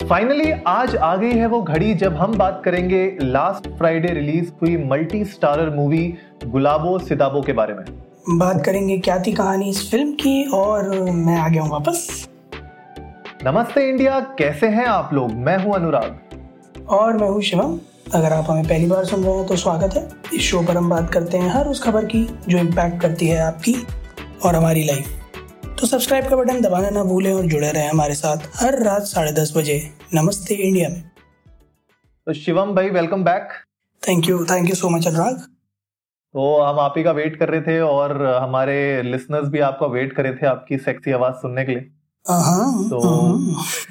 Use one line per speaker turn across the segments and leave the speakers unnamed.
Finally आज आ गई है वो घड़ी जब हम बात करेंगे लास्ट फ्राइडे रिलीज़ हुई multi starrer movie Gulabo Sitabo के बारे में।
बात करेंगे क्या थी कहानी इस फ़िल्म की और मैं आ गया हूँ वापस।
नमस्ते इंडिया कैसे हैं आप लोग? मैं हूँ अनुराग।
और मैं हूँ शिवम। अगर आप हमें पहली बार सुन रहे हैं तो स्वागत है। इस शो पर हम बात करते हैं हर उस खबर की जो इम्पैक्ट करती है आपकी और हमारी लाइफ तो सब्सक्राइब का बटन दबाना ना भूलें और जुड़े रहें हमारे साथ हर रात साढ़े दस बजे। नमस्ते इंडिया में।
तो शिवम भाई welcome back
thank you thank you so much Anurag.
तो हम आप ही का वेट कर रहे थे और हमारे लिसनर्स भी आपका वेट कर रहे थे आपकी सेक्सी आवाज़ सुनने के लिए। तो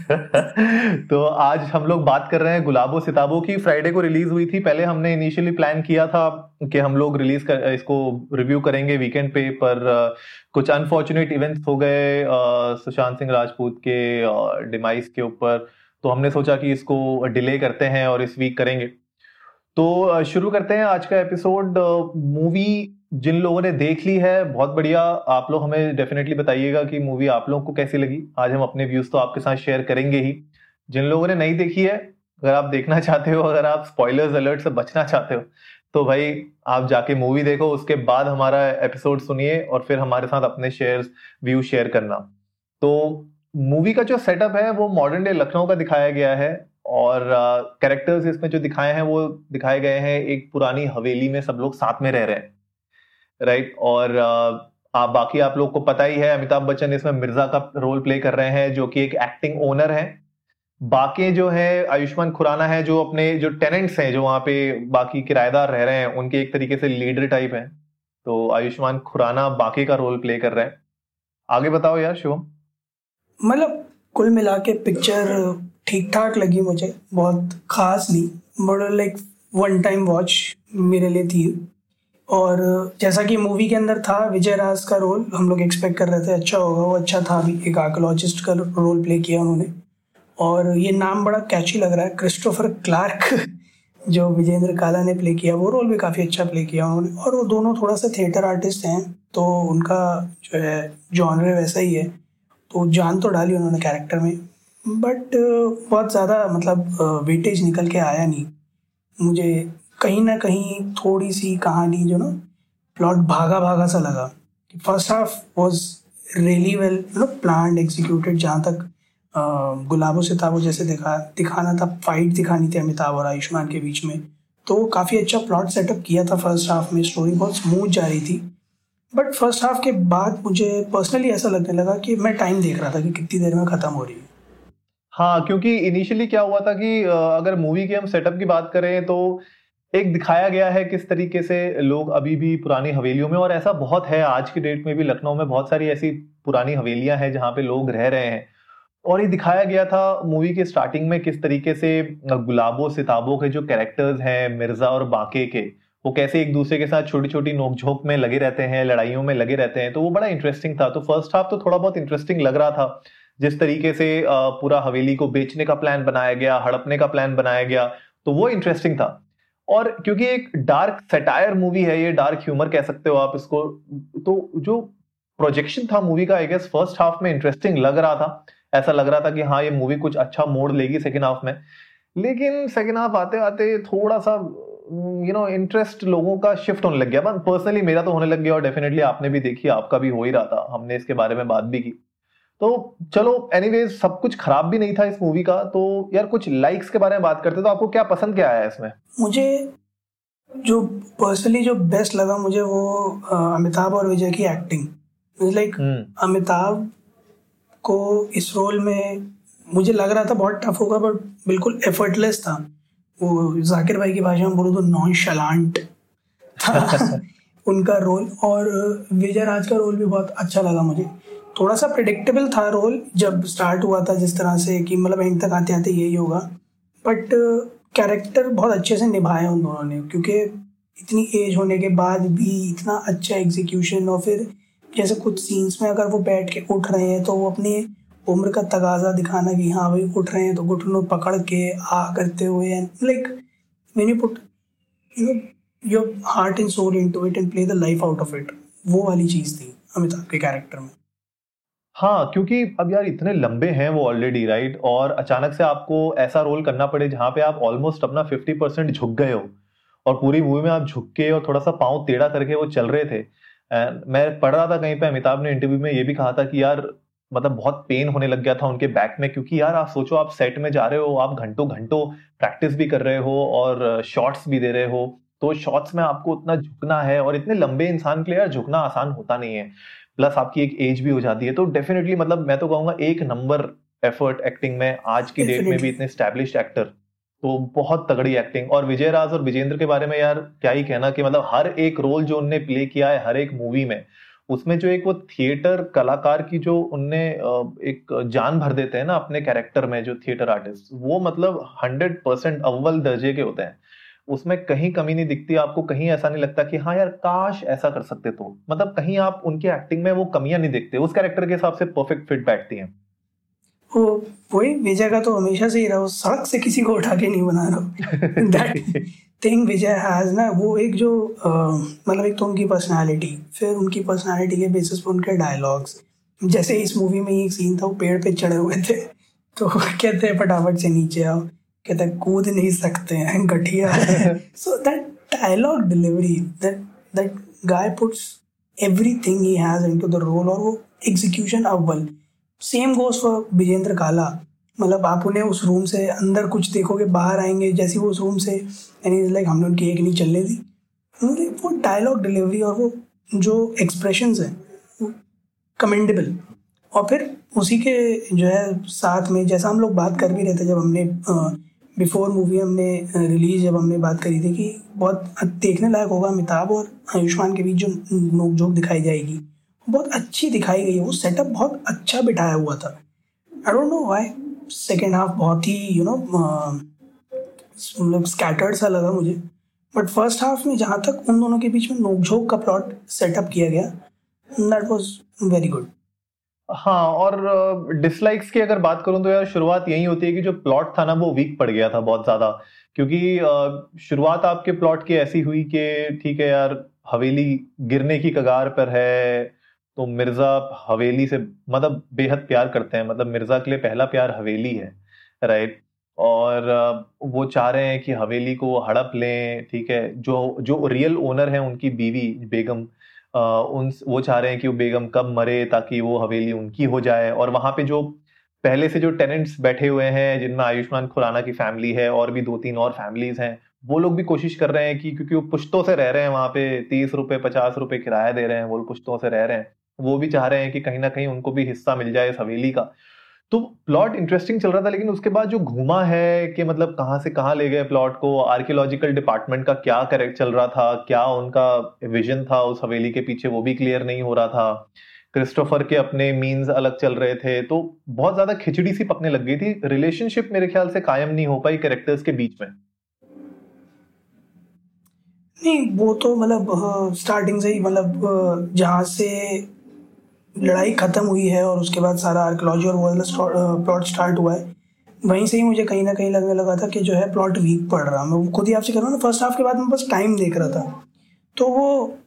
तो आज हम लोग बात कर रहे हैं गुलाबो सिताबो की। फ्राइडे को रिलीज़ हुई थी। पहले हमने इनिशियली प्लान किया था कि हम लोग रिलीज़ कर इसको रिव्यू करेंगे वीकेंड पे पर कुछ अनफॉर्चुनेट इवेंट्स हो गए सुशांत सिंह राजपूत के डिमाइस के ऊपर। तो हमने सोचा कि इसको डिले करते हैं और इस वीक करेंगे। तो शुरू करते हैं आज का एपिसोड मूवी जिन लोगों ने देख ली है, बहुत बढ़िया। आप लोग हमें डेफिनेटली बताइएगा कि मूवी आप लोगों को कैसी लगी। आज हम अपने व्यूज़ तो आपके साथ शेयर करेंगे ही। जिन लोगों ने नहीं देखी है, अगर आप देखना चाहते हो, अगर आप स्पॉयलर्स अलर्ट से बचना चाहते हो तो भाई आप जाके मूवी देखो, उसके बाद हमारा एपिसोड सुनिए और फिर हमारे साथ अपने शेयर व्यू शेयर करना। तो मूवी का जो सेटअप है, वो मॉडर्न डे लखनऊ का दिखाया गया है। और कैरेक्टर्स इसमें जो दिखाए हैं, वो दिखाए गए हैं एक पुरानी हवेली में सब लोग साथ में रह रहे हैं राइट और आप, बाकी आप लोग को पता ही है, अमिताभ बच्चन इसमें मिर्ज़ा का रोल प्ले कर रहे हैं, जो कि एक एक्टिंग ओनर है। बाकी जो है, आयुष्मान खुराना है, जो अपने जो टेनेंट्स हैं, जो वहाँ पे बाकी किराएदार रह रहे हैं, उनके एक तरीके से लीडर टाइप हैं। तो आयुष्मान खुराना बाकी का रोल प्ले कर रहे हैं। आगे बताओ यार शिवम
मतलब कुल मिला के पिक्चर ठीक ठाक लगी मुझे, बहुत खास नहीं but like one time watch मेरे लिए थी। और जैसा कि मूवी के अंदर था विजय राज का रोल हम लोग एक्सपेक्ट कर रहे थे अच्छा होगा, वो अच्छा था भी एक आर्कोलॉजिस्ट का रोल प्ले किया उन्होंने। और ये नाम बड़ा कैची लग रहा है क्रिस्टोफर क्लार्क जो विजेंद्र काला ने प्ले किया, वो रोल भी काफ़ी अच्छा प्ले किया उन्होंने। और वो दोनों थोड़ा सा थिएटर आर्टिस्ट हैं तो उनका जो है जॉनरे वैसा ही है। तो जान तो डाली उन्होंने कैरेक्टर में। बट बहुत ज़्यादा मतलब वेटेज निकल के आया नहीं। मुझे कहीं ना कहीं थोड़ी सी कहानी जो ना प्लॉट भागा भागा सा लगा। First half was really well plan executed जहाँ तक गुलाबो सिताबो जैसे दिखा, दिखाना था फाइट दिखानी थी अमिताभ और आयुष्मान के बीच में। तो काफ़ी अच्छा प्लॉट सेटअप किया था फ़र्स्ट हाफ़ में स्टोरी बहुत स्मूथ जा रही थी। बट फ़र्स्ट हाफ़ के बाद मुझे पर्सनली ऐसा लगने लगा कि मैं टाइम देख रहा था कि कितनी देर में ख़त्म हो रही है।
हाँ क्योंकि इनिशियली क्या हुआ था कि अगर मूवी के हम सेटअप की बात करें तो एक दिखाया गया है किस तरीके से लोग अभी भी पुरानी हवेलियों में, और ऐसा बहुत है, आज की डेट में भी लखनऊ में बहुत सारी ऐसी पुरानी हवेलियाँ हैं जहाँ पे लोग रह रहे हैं। और ये दिखाया गया था मूवी के स्टार्टिंग में किस तरीके से गुलाबों, सिताबों के जो कैरेक्टर्स हैं, मिर्ज़ा और बाके के, वो कैसे एक दूसरे के साथ छोटी छोटी नोकझोंक में लगे रहते हैं, लड़ाइयों में लगे रहते हैं तो वो बड़ा इंटरेस्टिंग था। तो फ़र्स्ट हाफ़ तो थोड़ा बहुत इंटरेस्टिंग लग रहा था। जिस तरीके से पूरा हवेली को बेचने का प्लान बनाया गया, हड़पने का प्लान बनाया गया तो वो इंटरेस्टिंग था। और क्योंकि एक डार्क सेटायर मूवी है ये डार्क ह्यूमर कह सकते हो आप इसको तो जो प्रोजेक्शन था मूवी का आई गेस फ़र्स्ट हाफ़ में इंटरेस्टिंग लग रहा था। ऐसा लग रहा था कि हाँ ये मूवी कुछ अच्छा मोड़ लेगी सेकेंड हाफ़ में। लेकिन सेकेंड हाफ़ आते आते थोड़ा सा यू नो इंटरेस्ट लोगों का शिफ्ट होने लग गया। पर्सनली मेरा तो होने लग गया और डेफिनेटली आपने भी देखी, आपका भी हो ही रहा था। हमने इसके बारे में बात भी की। तो चलो एनीवेज सब कुछ खराब भी नहीं था इस मूवी का तो यार कुछ लाइक्स के बारे में बात करते तो आपको क्या पसंद क्या आया इसमें?
मुझे जो पर्सनली जो बेस्ट लगा मुझे वो अमिताभ और विजय की एक्टिंग लाइक हम्म। अमिताभ को इस रोल में मुझे लग रहा था बहुत टफ होगा बट बिल्कुल एफर्टलेस था। वो जाकिर भाई की भाषा में बोलो तो नॉन शलांट था। उनका रोल और विजय राज का रोल भी बहुत अच्छा लगा मुझे। थोड़ा सा प्रिडिक्टेबल था रोल जब स्टार्ट हुआ था जिस तरह से कि मतलब एंड तक आते आते यही होगा। बट कैरेक्टर बहुत अच्छे से निभाया उन दोनों ने, क्योंकि इतनी एज होने के बाद भी इतना अच्छा एग्जीक्यूशन और फिर जैसे कुछ सीन्स में अगर वो बैठ के उठ रहे हैं तो वो अपनी उम्र का तगाजा दिखाना कि हाँ भाई उठ रहे हैं तो घुटनों पकड़ के आ करते हुए like when you put you your heart and soul into it and play the life out of it वो वाली चीज़ थी अमिताभ के कैरेक्टर में।
हाँ क्योंकि अब यार इतने लंबे हैं वो ऑलरेडी राइट और अचानक से आपको ऐसा रोल करना पड़े जहाँ पे आप ऑलमोस्ट अपना फिफ्टी परसेंट झुक गए हो। और पूरी मूवी में आप झुक के और थोड़ा सा पाँव टेढ़ा करके वो चल रहे थे। मैं पढ़ रहा था कहीं पे, अमिताभ ने इंटरव्यू में ये भी कहा था कि यार मतलब बहुत पेन होने लग गया था उनके बैक में, क्योंकि यार आप सोचो, आप सेट में जा रहे हो, आप घंटों घंटों प्रैक्टिस भी कर रहे हो और शॉट्स भी दे रहे हो। तो शॉट्स में आपको उतना झुकना है और इतने लंबे इंसान के लिए यार झुकना आसान होता नहीं है। प्लस आपकी एक एज भी हो जाती है। तो डेफिनेटली मतलब मैं तो कहूँगा एक नंबर एफर्ट एक्टिंग में आज की डेट में भी इतने स्टैब्लिश एक्टर तो बहुत तगड़ी एक्टिंग और विजय राज और विजेंद्र के बारे में यार क्या ही कहना कि मतलब हर एक रोल जो उनने प्ले किया है हर एक मूवी में उसमें जो एक वो थिएटर कलाकार की जो उनने एक जान भर देते हैं ना अपने कैरेक्टर में जो थिएटर आर्टिस्ट वो मतलब हंड्रेड परसेंट अव्वल दर्जे के होते हैं। उसमें कहीं कमी नहीं दिखती आपको कहीं ऐसा नहीं लगता कि हाँ यार काश ऐसा कर सकते तो मतलब कहीं आप उनकी एक्टिंग में वो कमियाँ नहीं दिखते उस कैरेक्टर के हिसाब से परफेक्ट फिट बैठती हैं।
वो वही विजय का तो हमेशा से ही रहा सड़क से किसी को उठा के नहीं बना रहा। दैट थिंग विजय हैज़ ना वो एक जो मतलब एक तो उनकी पर्सनालिटी फिर उनकी पर्सनालिटी के बेसिस पर उनके डायलॉग्स जैसे इस मूवी में एक सीन था वो पेड़ पे चढ़े हुए थे तो कहते हैं फटाफट से नीचे आओ। कहते कूद नहीं सकते हैं गठिया। So that dialogue delivery that that guy puts everything he has into the role और वो एग्जीक्यूशन अव्वल सेम गोस फॉर विजेंद्र काला मतलब आप उन्हें उस रूम से अंदर कुछ देखोगे बाहर आएँगे जैसे वो उस रूम से यानी लाइक हमने उनकी एक नहीं चलने दी। उन्होंने वो डायलॉग डिलीवरी और वो जो एक्सप्रेशन है वो कमेंडेबल और फिर उसी के जो है साथ में जैसा हम लोग बात कर भी रहे थे जब हमने बिफोर मूवी हमने रिलीज़ जब हमने बात करी थी कि बहुत देखने लायक होगा अमिताभ और आयुष्मान के बीच जो नोकझोंक दिखाई जाएगी, बहुत अच्छी दिखाई गई है। वो सेटअप बहुत अच्छा बिठाया हुआ था। I don't know why second half बहुत ही यू नो मतलब स्कैटर्ड सा लगा मुझे। बट फ़र्स्ट हाफ़ में जहाँ तक उन दोनों के बीच में नोकझोंक का प्लॉट सेटअप किया गया दैट वॉज़ वेरी गुड
हाँ और डिसलाइक्स की अगर बात करूँ तो यार शुरुआत यही होती है कि जो प्लॉट था ना वो वीक पड़ गया था बहुत ज़्यादा। क्योंकि शुरुआत आपके प्लॉट की ऐसी हुई कि ठीक है यार, हवेली गिरने की कगार पर है तो मिर्ज़ा हवेली से मतलब बेहद प्यार करते हैं मतलब मिर्ज़ा के लिए पहला प्यार हवेली है राइट और वो चाह रहे हैं कि हवेली को हड़प लें, ठीक है? जो जो रियल ओनर है उनकी बीवी बेगम उन वो चाह रहे हैं कि वो बेगम कब मरे ताकि वो हवेली उनकी हो जाए। और वहाँ पे जो पहले से जो टेनेंट्स बैठे हुए हैं, जिनमें आयुष्मान खुराना की फैमिली है और भी दो तीन और फैमिलीज़ हैं, वो लोग भी कोशिश कर रहे हैं कि क्योंकि वो पुश्तों से रह रहे हैं वहाँ पे, तीस रुपए, पचास रुपए किराया दे रहे हैं, वो पुश्तों से रह रहे हैं। वो भी चाह रहे हैं कि कहीं ना कहीं उनको भी हिस्सा मिल जाए इस हवेली का। तो प्लॉट इंटरेस्टिंग चल रहा था, लेकिन उसके बाद जो घूमा है कि मतलब कहाँ से कहाँ ले गए प्लॉट को आर्कियोलॉजिकल डिपार्टमेंट का क्या करेक्ट चल रहा था, क्या उनका विजन था उस हवेली के पीछे, वो भी क्लियर नहीं हो रहा था। क्रिस्टोफर के अपने मीन्स अलग चल रहे थे तो बहुत ज़्यादा खिचड़ी सी पकने लग गई थी। रिलेशनशिप मेरे ख्याल से कायम नहीं हो पाई कैरेक्टर्स के बीच में।
नहीं, वो तो मतलब स्टार्टिंग से ही मतलब जहाँ से लड़ाई ख़त्म हुई है और उसके बाद सारा आर्कोलॉजी और वर्ल्ड प्लॉट स्टार्ट हुआ है। वहीं से ही मुझे कहीं ना कहीं लगने लगा था कि जो है प्लॉट वीक पड़ रहा। मैं खुद ही आपसे कह रहा हूँ ना फ़र्स्ट हाफ़ के बाद मैं बस टाइम देख रहा था। तो वो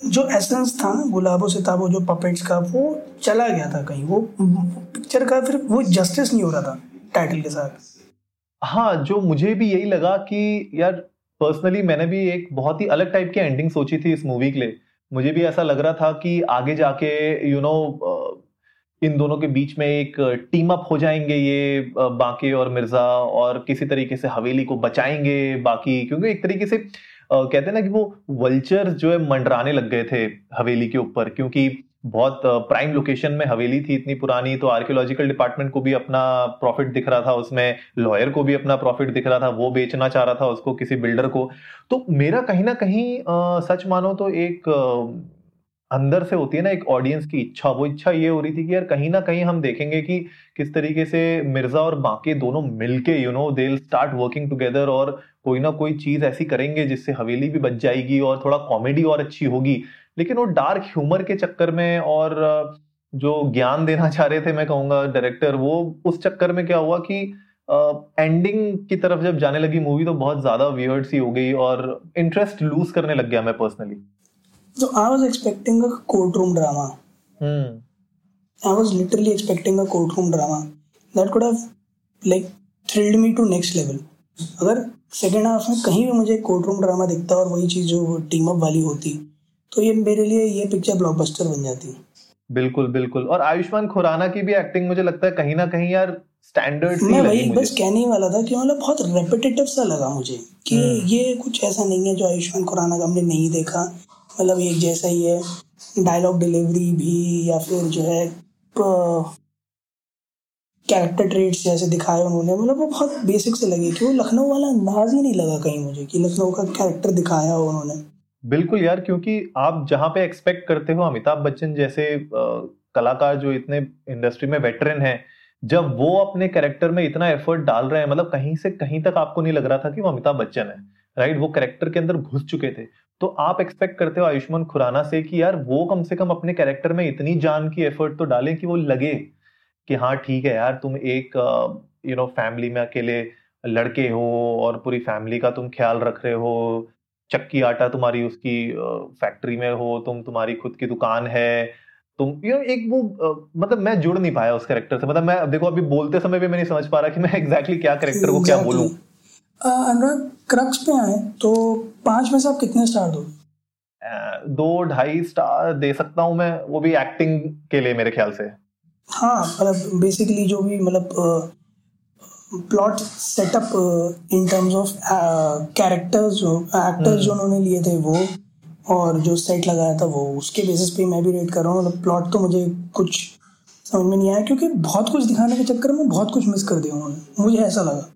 जो एसेंस था ना, गुलाबो, सिताबो, जो पपेट्स का, वो चला गया था कहीं। वो पिक्चर का फिर वो जस्टिस नहीं हो रहा था टाइटल के साथ।
हाँ जो मुझे भी यही लगा कि यार पर्सनली मैंने भी एक बहुत ही अलग टाइप की एंडिंग सोची थी इस मूवी के लिए। मुझे भी ऐसा लग रहा था कि आगे जाके यू you नो know, इन दोनों के बीच में एक टीम अप हो जाएँगे ये बाकी और मिर्ज़ा और किसी तरीके से हवेली को बचाएँगे बाकी क्योंकि एक तरीके से कहते हैं ना कि वो वल्चर जो है मंडराने लग गए थे हवेली के ऊपर क्योंकि बहुत प्राइम लोकेशन में हवेली थी इतनी पुरानी तो आर्कियोलॉजिकल डिपार्टमेंट को भी अपना प्रॉफिट दिख रहा था, उसमें लॉयर को भी अपना प्रॉफिट दिख रहा था, वो बेचना चाह रहा था उसको किसी बिल्डर को। तो मेरा कहीं ना कहीं सच मानो तो एक अंदर से होती है ना, एक ऑडियंस की इच्छा, वो इच्छा ये हो रही थी कि यार कहीं ना कहीं हम देखेंगे कि किस तरीके से मिर्ज़ा और बाकी दोनों मिलके you know they start working together और कोई ना कोई चीज़ ऐसी करेंगे जिससे हवेली भी बच जाएगी और थोड़ा कॉमेडी और अच्छी होगी। लेकिन वो डार्क ह्यूमर के चक्कर में और जो ज्ञान देना चाह रहे थे मैं कहूँगा डायरेक्टर वो उस चक्कर में क्या हुआ कि एंडिंग की तरफ़ जब जाने लगी मूवी तो बहुत ज़्यादा वियर्ड सी हो गई और इंटरेस्ट लूज करने लग गया मैं पर्सनली
तो I was expecting a court room drama I was literally expecting a court room drama that could have like thrilled me to next level अगर सेकेंड हाफ़ में कहीं भी मुझे कोर्ट रूम ड्रामा दिखता और वही चीज़ जो टीम अप वाली होती तो ये मेरे लिए ये पिक्चर ब्लॉकबस्टर बन जाती
बिल्कुल बिल्कुल। और आयुष्मान खुराना की भी एक्टिंग मुझे लगता है कहीं ना कहीं यार स्टैंडर्ड
मैं वही बस कहने वाला था कि मतलब बहुत रेपिटेटिव सा लगा मुझे कि हम्म। ये कुछ ऐसा नहीं है जो आयुष्मान खुराना का हमने नहीं देखा। मतलब एक जैसा ही है। डायलॉग डिलीवरी भी या फिर जो है कैरेक्टर ट्रेड्स जैसे दिखाए उन्होंने। मतलब वो बहुत बेसिक से लगे कि वो लखनऊ वाला अंदाज ही नहीं लगा कहीं मुझे कि लखनऊ का कैरेक्टर दिखाया हो उन्होंने।
बिल्कुल यार, क्योंकि आप जहाँ पे एक्सपेक्ट करते हो, अमिताभ बच्चन जैसे कलाकार जो इतने इंडस्ट्री में वेटरन हैं, जब वो अपने कैरेक्टर में इतना एफर्ट डाल रहे हैं मतलब कहीं से कहीं तक आपको नहीं लग रहा था कि वो अमिताभ बच्चन है राइट वो कैरेक्टर के अंदर घुस चुके थे। तो आप एक्सपेक्ट करते हो आयुष्मान खुराना से कि यार, वो कम से कम अपने कैरेक्टर में इतनी जान की एफर्ट तो डालें कि वो लगे कि हाँ ठीक है यार, तुम एक यू नो फैमिली में अकेले लड़के हो और पूरी फैमिली का तुम ख्याल रख रहे हो चक्की आटा तुम्हारी उसकी फैक्ट्री में हो तुम तुम्हारी खुद की दुकान है तुम यू नो एक वो मतलब मैं जुड़ नहीं पाया उस कैरेक्टर से मतलब मैं देखो अभी बोलते समय भी मैं नहीं समझ पा रहा कि मैं एग्जैक्टली exactly क्या कैरेक्टर को क्या बोलूँ।
अनुराग क्रक्स पे आए तो पाँच में से आप कितने स्टार दो
दो ढाई स्टार दे सकता हूँ मैं वो भी एक्टिंग के लिए मेरे ख्याल से।
हाँ मतलब बेसिकली जो भी मतलब plot setup in terms of characters जो एक्टर्स हम्म। जो उन्होंने लिए थे वो और जो सेट लगाया था वो उसके बेसिस पे मैं भी रेट कर रहा हूँ। मतलब प्लॉट तो मुझे कुछ समझ में नहीं आया क्योंकि बहुत कुछ दिखाने के चक्कर में बहुत कुछ मिस कर दिया उन्होंने। मुझे ऐसा लगा।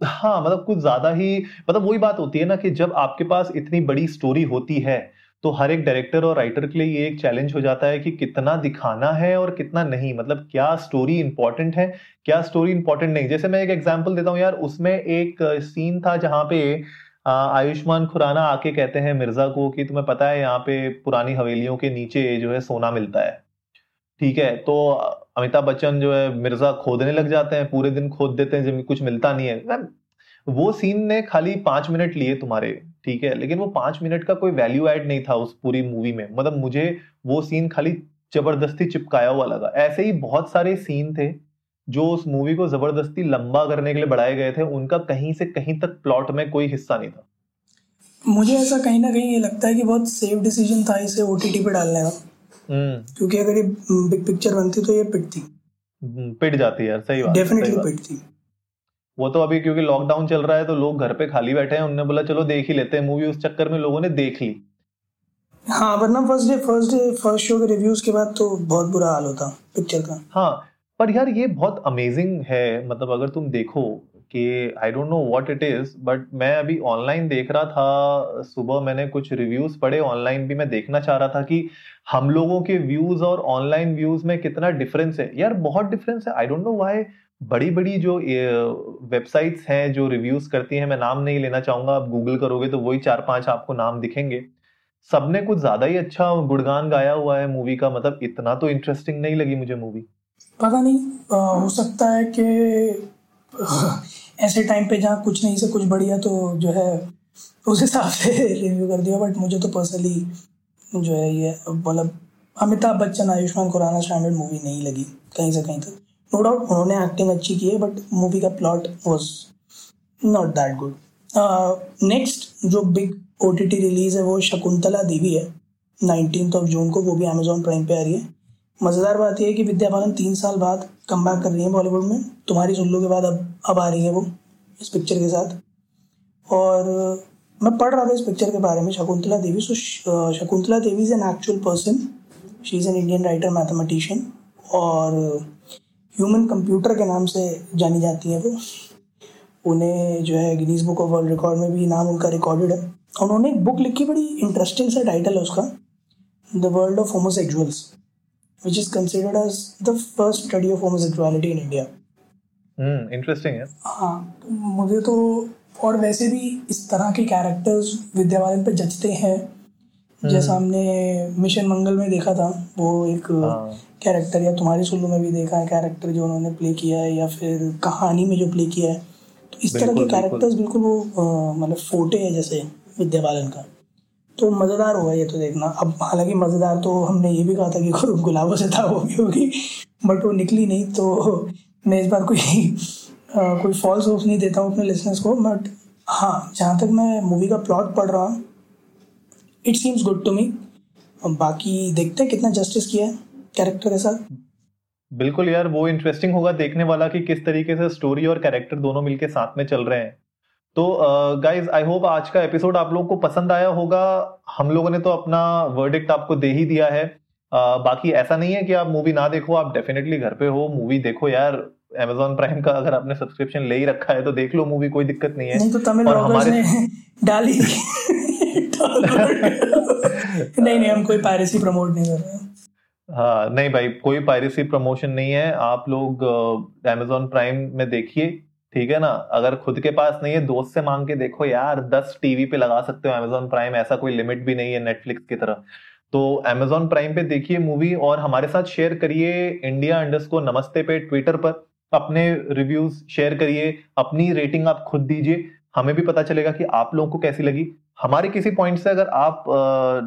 हाँ मतलब कुछ ज़्यादा ही मतलब वही बात होती है ना कि जब आपके पास इतनी बड़ी स्टोरी होती है तो हर एक डायरेक्टर और राइटर के लिए ये एक चैलेंज हो जाता है कि कितना दिखाना है और कितना नहीं मतलब क्या स्टोरी इंपॉर्टेंट है, क्या स्टोरी इंपॉर्टेंट नहीं। जैसे मैं एक एग्ज़ाम्पल देता हूँ यार, उसमें एक सीन था जहाँ पे आयुष्मान खुराना आके कहते हैं मिर्ज़ा को कि, तुम्हें पता है यहाँ पे पुरानी हवेलियों के नीचे जो है सोना मिलता है। ठीक है तो अमिताभ बच्चन जो है मिर्ज़ा खोदने लग जाते हैं, पूरे दिन खोद देते हैं, जब कुछ मिलता नहीं है। वो सीन ने खाली पाँच मिनट लिए तुम्हारे। ठीक है लेकिन वो पाँच मिनट का कोई वैल्यू एड नहीं था उस पूरी मूवी में। मतलब मुझे वो सीन खाली ज़बरदस्ती चिपकाया हुआ लगा। ऐसे ही बहुत सारे सीन थे जो उस मूवी को ज़बरदस्ती लंबा करने के लिए बढ़ाए गए थे। उनका कहीं से कहीं तक प्लॉट में कोई हिस्सा नहीं था।
मुझे ऐसा कहीं ना कहीं ये लगता है कि बहुत सेफ़ डिसीज़न था इसे ओ पे डालने का। हम्म। क्योंकि अगर ये बिग पिक्चर बनती तो ये पिटती
हम्म, पिट जाती है सही बात।
डेफिनेटली पिटती
वो तो अभी क्योंकि लॉकडाउन चल रहा है तो लोग घर पे खाली बैठे हैं उन्होंने बोला चलो देख ही लेते हैं मूवी उस चक्कर में लोगों ने देख ली।
हाँ वरना first day first day first show के रिव्यूज़ के बाद तो बहुत बुरा हाल होता पिक्चर का।
हाँ पर यार ये बहुत अमेजिंग है मतलब अगर तुम देखो कि I don't know what it is but मैं अभी ऑनलाइन देख रहा था सुबह मैंने कुछ रिव्यूज़ पढ़े ऑनलाइन भी मैं देखना चाह रहा था कि हम लोगों के व्यूज़ और ऑनलाइन व्यूज़ में कितना डिफरेंस है। यार बहुत डिफरेंस है आई डोंट नो व्हाई बड़ी बड़ी जो वेबसाइट्स हैं जो रिव्यूज़ करती हैं मैं नाम नहीं लेना चाहूँगा आप गूगल करोगे तो वही चार पाँच आपको नाम दिखेंगे। सबने कुछ ज़्यादा ही अच्छा गुणगान गाया हुआ है मूवी का मतलब इतना तो इंटरेस्टिंग नहीं लगी मुझे मूवी।
पता नहीं आ, हो सकता है कि ऐसे टाइम पे जहाँ कुछ नहीं से कुछ बढ़िया तो जो है उस हिसाब से रिव्यू कर दिया बट मुझे तो पर्सनली जो है ये मतलब अमिताभ बच्चन आयुष्मान खुराना स्टैंडर्ड मूवी नहीं लगी कहीं से कहीं तक। नो डाउट उन्होंने एक्टिंग अच्छी की है बट मूवी का plot was not that good next जो big O T T release है, वो शकुंतला देवी है। नाइनटीन ऑफ़ जून को वो भी अमेजोन प्राइम पे आ रही है। मज़ेदार बात यह है कि विद्या बालन तीन साल बाद कम बैक कर रही है बॉलीवुड में। तुम्हारी सुल्लू के बाद अब अब आ रही है वो, इस पिक्चर के साथ। और मैं पढ़ रहा था इस पिक्चर के बारे में, Shakuntala Devi. So Shakuntala Devi is an actual person she is an Indian writer mathematician और ह्यूमन कंप्यूटर के नाम से जानी जाती है वो। उन्हें जो है Guinness Book of World Record में भी नाम उनका रिकॉर्डेड है। उन्होंने एक बुक लिखी बड़ी इंटरेस्टिंग सा टाइटल है उसका। The World of Homosexuals which is considered as the first study of homosexuality in India
interesting है
हाँ तो मुझे तो और वैसे भी इस तरह के कैरेक्टर्स विद्यावालन पे जचते हैं। जैसा हम्म। हमने मिशन मंगल में देखा था वो एक कैरेक्टर हाँ। या तुम्हारी सुल्लू में भी देखा है कैरेक्टर जो उन्होंने प्ले किया है या फिर कहानी में जो प्ले किया है तो इस तरह के कैरेक्टर्स बिल्कुल वो मतलब फोटे है जैसे विद्या बालन का तो मज़ेदार होगा ये तो देखना अब हालाँकि मज़ेदार तो हमने ये भी कहा था कि गुलाबों से था वो भी होगी बट वो निकली नहीं तो मैं इस बार कोई कोई फॉल्स होप नहीं देता हूँ अपने लिसनर्स को बट हाँ जहाँ तक मैं मूवी का प्लॉट पढ़ रहा हूँ it seems good to me बाकी देखते हैं कितना जस्टिस किया है कैरेक्टर के साथ।
बिल्कुल यार वो इंटरेस्टिंग होगा देखने वाला कि किस तरीके से स्टोरी और कैरेक्टर दोनों मिलके साथ में चल रहे हैं। तो गाइज़ आई होप आज का एपिसोड आप लोगों को पसंद आया होगा। हम लोगों ने तो अपना वर्डिक्ट आपको दे ही दिया है। uh, बाकी ऐसा नहीं है कि आप मूवी ना देखो आप डेफिनेटली घर पे हो मूवी देखो यार। अमेजोन प्राइम का अगर आपने सब्सक्रिप्शन ले ही रखा है तो देख लो मूवी कोई दिक्कत नहीं है।
नहीं तो तमिल और हमारे ने डाली। नहीं नहीं हम कोई पायरेसी प्रमोट नहीं कर रहे
हाँ। नहीं भाई, कोई पायरेसी प्रमोशन नहीं है। आप लोग अमेजोन प्राइम में देखिए, ठीक है ना? अगर खुद के पास नहीं है, दोस्त से मांग के देखो, यार, दस टीवी पे लगा सकते हो अमेजोन प्राइम ऐसा कोई लिमिट भी नहीं है नेटफ्लिक्स की तरह। तो अमेजोन प्राइम पे देखिए मूवी और हमारे साथ शेयर करिए इंडिया अंडर्स नमस्ते पे ट्विटर पर। अपने रिव्यूज़ शेयर करिए, अपनी रेटिंग आप खुद दीजिए। हमें भी पता चलेगा कि आप लोगों को कैसी लगी। हमारे किसी पॉइंट से अगर आप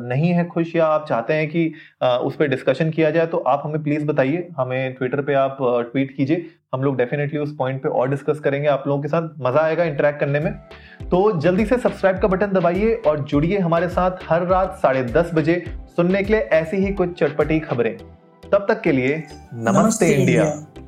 नहीं है खुश या आप चाहते हैं कि उस पर डिस्कशन किया जाए तो आप हमें प्लीज़ बताइए। हमें ट्विटर पे आप ट्वीट कीजिए। हम लोग डेफिनेटली उस पॉइंट पे और डिस्कस करेंगे आप लोगों के साथ। मज़ा आएगा इंटरेक्ट करने में। तो जल्दी से सब्सक्राइब का बटन दबाइए और जुड़िए हमारे साथ हर रात साढ़े दस बजे सुनने के लिए ऐसी ही कुछ चटपटी खबरें। तब तक के लिए नमस्ते, नमस्ते इंडिया, इंडिया।